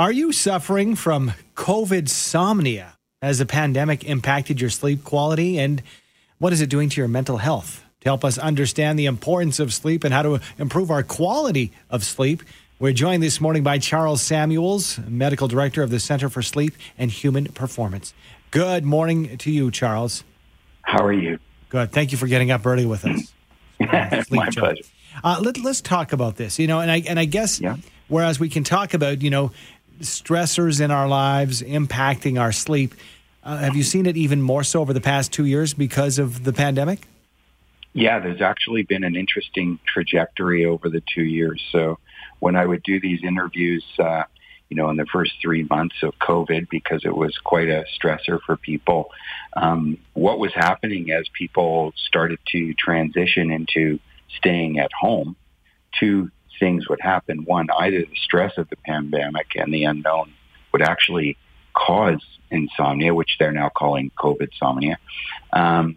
Are you suffering from COVID somnia? Has the pandemic impacted your sleep quality? And what is it doing to your mental health? To help us understand the importance of sleep and how to improve our quality of sleep, we're joined this morning by Charles Samuels, Medical Director of the Center for Sleep and Human Performance. Good morning to you, Charles. How are you? Good. Thank you for getting up early with us. My pleasure. Uh, let, us talk about this. You know, and I and I guess yeah. whereas we can talk about you know stressors in our lives impacting our sleep, uh, have you seen it even more so over the past two years because of the pandemic? Yeah, there's actually been an interesting trajectory over the two years. So when I would do these interviews, uh, you know, in the first three months of COVID, because it was quite a stressor for people, um, what was happening as people started to transition into staying at home, two things would happen. One, either the stress of the pandemic and the unknown would actually cause insomnia, which they're now calling COVID insomnia. Um,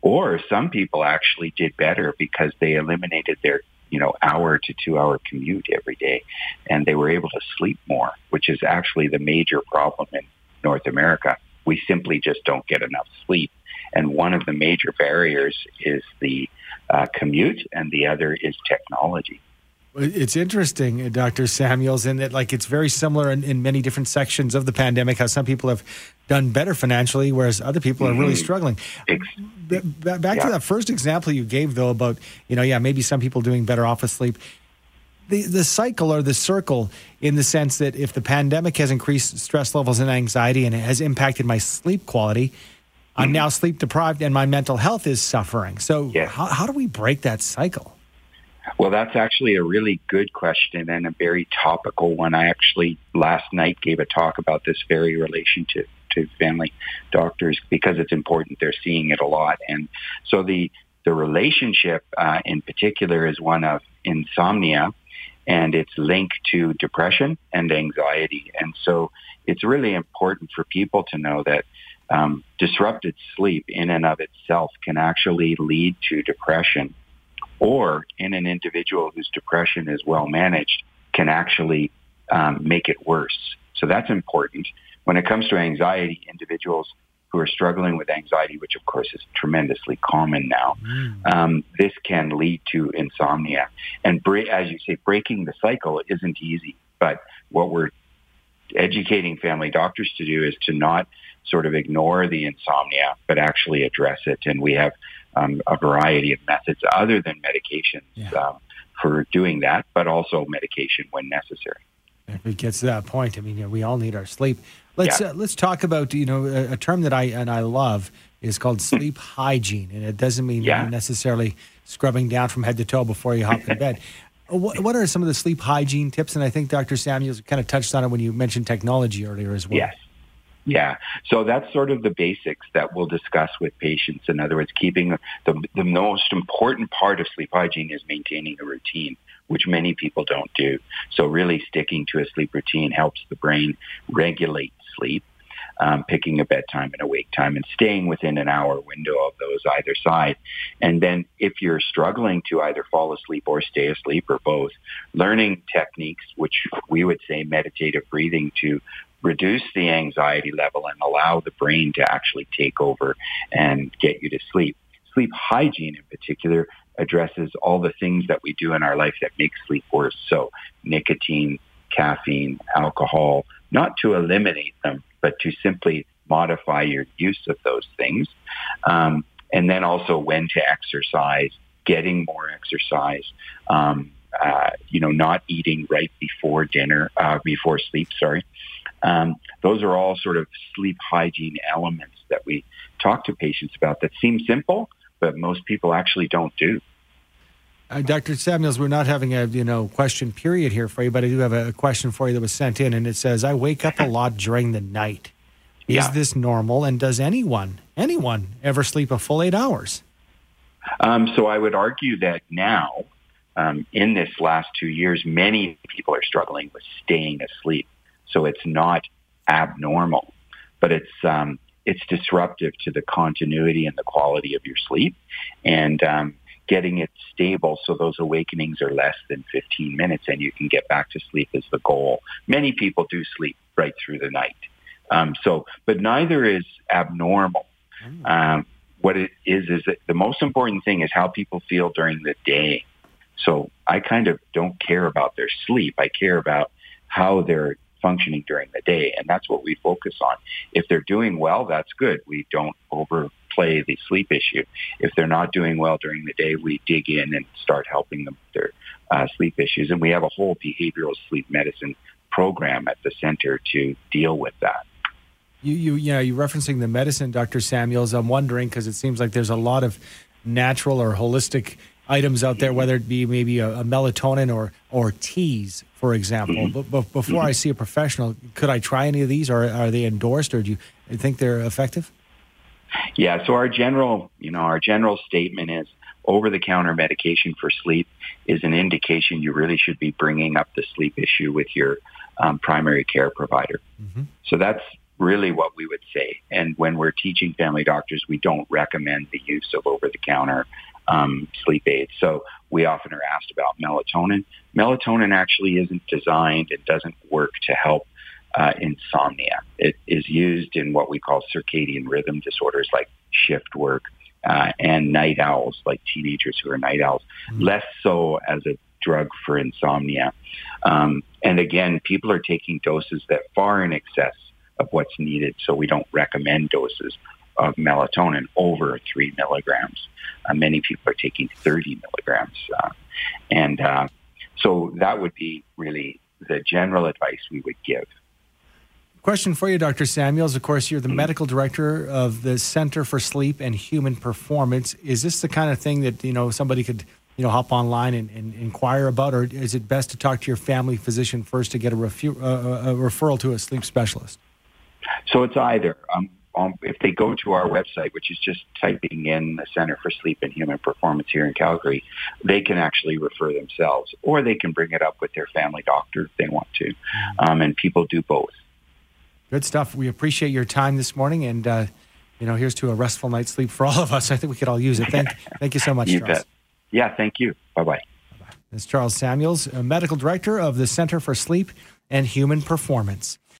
or some people actually did better because they eliminated their you know hour to two hour commute every day, and they were able to sleep more, which is actually the major problem in North America. We simply just don't get enough sleep, and one of the major barriers is the uh, commute, and the other is technology. It's interesting, Dr. Samuels, in that like it's very similar in, in, many different sections of the pandemic. How some people have done better financially, whereas other people mm-hmm. are really mm-hmm. struggling. back yeah. to that first example you gave, though, about you know, yeah, maybe some people doing better off of sleep. The the cycle or the circle, in the sense that if the pandemic has increased stress levels and anxiety and it has impacted my sleep quality, mm-hmm. I'm now sleep deprived and my mental health is suffering. So, yeah. how, how do we break that cycle? Well, that's actually a really good question and a very topical one. I actually last night gave a talk about this very relation to, to family doctors because it's important. They're seeing it a lot. And so the, the relationship uh, in particular is one of insomnia and it's linked to depression and anxiety. And so it's really important for people to know that um, disrupted sleep in and of itself can actually lead to depression or in an individual whose depression is well managed can actually um, make it worse. So that's important. When it comes to anxiety, individuals who are struggling with anxiety, which of course is tremendously common now, mm. um, this can lead to insomnia. And bre- as you say, breaking the cycle isn't easy. But what we're educating family doctors to do is to not sort of ignore the insomnia, but actually address it. And we have um, a variety of methods other than medications yeah. um, for doing that, but also medication when necessary. If it gets to that point, I mean, you know, we all need our sleep. Let's yeah. uh, let's talk about you know a, a, term that I and I love is called sleep hygiene, and it doesn't mean yeah. necessarily scrubbing down from head to toe before you hop in bed. What, what are some of the sleep hygiene tips? And I think Dr. Samuels kind of touched on it when you mentioned technology earlier as well. Yes. Yeah. So that's sort of the basics that we'll discuss with patients. In other words, keeping the, the most important part of sleep hygiene is maintaining a routine, which many people don't do. So really sticking to a sleep routine helps the brain regulate sleep. Um, picking a bedtime and a wake time and staying within an hour window of those either side. And then if you're struggling to either fall asleep or stay asleep or both, learning techniques, which we would say meditative breathing to reduce the anxiety level and allow the brain to actually take over and get you to sleep. Sleep hygiene in particular addresses all the things that we do in our life that make sleep worse. So nicotine, caffeine, alcohol, not to eliminate them, but to simply modify your use of those things. Um, and then also when to exercise, getting more exercise, um, uh, you know, not eating right before dinner, uh, before sleep, sorry. Um, those are all sort of sleep hygiene elements that we talk to patients about that seem simple, but most people actually don't do. Uh, Dr. Samuels, we're not having a you know question period here for you, but I do have a question for you that was sent in, and it says, "I wake up a lot during the night. Is yeah. this normal? And does anyone anyone ever sleep a full eight hours?" Um, so I would argue that now, um, in this last two years, many people are struggling with staying asleep. So it's not abnormal, but it's um, it's disruptive to the continuity and the quality of your sleep. And um, getting it stable so those awakenings are less than 15 minutes and you can get back to sleep is the goal. Many people do sleep right through the night. Um, so, but neither is abnormal. Mm. Um, what it is is that the most important thing is how people feel during the day. So I kind of don't care about their sleep. I care about how they're functioning during the day. And that's what we focus on. If they're doing well, that's good. We don't overplay the sleep issue. If they're not doing well during the day, we dig in and start helping them with their uh, sleep issues. And we have a whole behavioral sleep medicine program at the center to deal with that. You, you, yeah, you're referencing the medicine, Dr. Samuels. I'm wondering because it seems like there's a lot of natural or holistic items out there, whether it be maybe a, a melatonin or or teas, for example. Mm-hmm. But, but, before mm-hmm. I see a professional, could I try any of these, or are they endorsed, or do you think they're effective? Yeah. So our general, you know, our general statement is over-the-counter medication for sleep is an indication you really should be bringing up the sleep issue with your um, primary care provider. Mm-hmm. So that's really what we would say. And when we're teaching family doctors, we don't recommend the use of over-the-counter um, sleep aids. So we often are asked about melatonin. Melatonin actually isn't designed, it doesn't work to help uh, insomnia. It is used in what we call circadian rhythm disorders like shift work uh, and night owls, like teenagers who are night owls, mm-hmm. less so as a drug for insomnia. Um, and again, people are taking doses that far in excess of what's needed, so we don't recommend doses of melatonin over three milligrams. Uh, many people are taking 30 milligrams. Uh, and uh, so that would be really the general advice we would give. Question for you, Dr. Samuels. Of course, you're the mm-hmm. medical director of the Center for Sleep and Human Performance. Is this the kind of thing that you know somebody could you know hop online and, and inquire about, or is it best to talk to your family physician first to get a, refu- uh, a referral to a sleep specialist? So it's either. Um, um, if they go to our website, which is just typing in the Center for Sleep and Human Performance here in Calgary, they can actually refer themselves, or they can bring it up with their family doctor if they want to. Mm-hmm. Um, and people do both. Good stuff. We appreciate your time this morning, and uh, you know, here's to a restful night's sleep for all of us. I think we could all use it. Thank, thank you so much, you Charles. Bet. Yeah, thank you. Bye bye. This is Charles Samuels, medical director of the Center for Sleep and Human Performance.